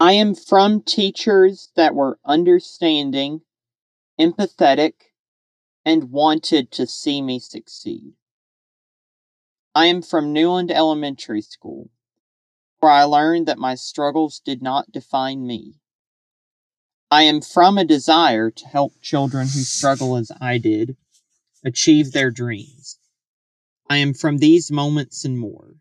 I am from teachers that were understanding, empathetic, and wanted to see me succeed. I am from Newland Elementary School, where I learned that my struggles did not define me. I am from a desire to help children who struggle as I did achieve their dreams. I am from these moments and more.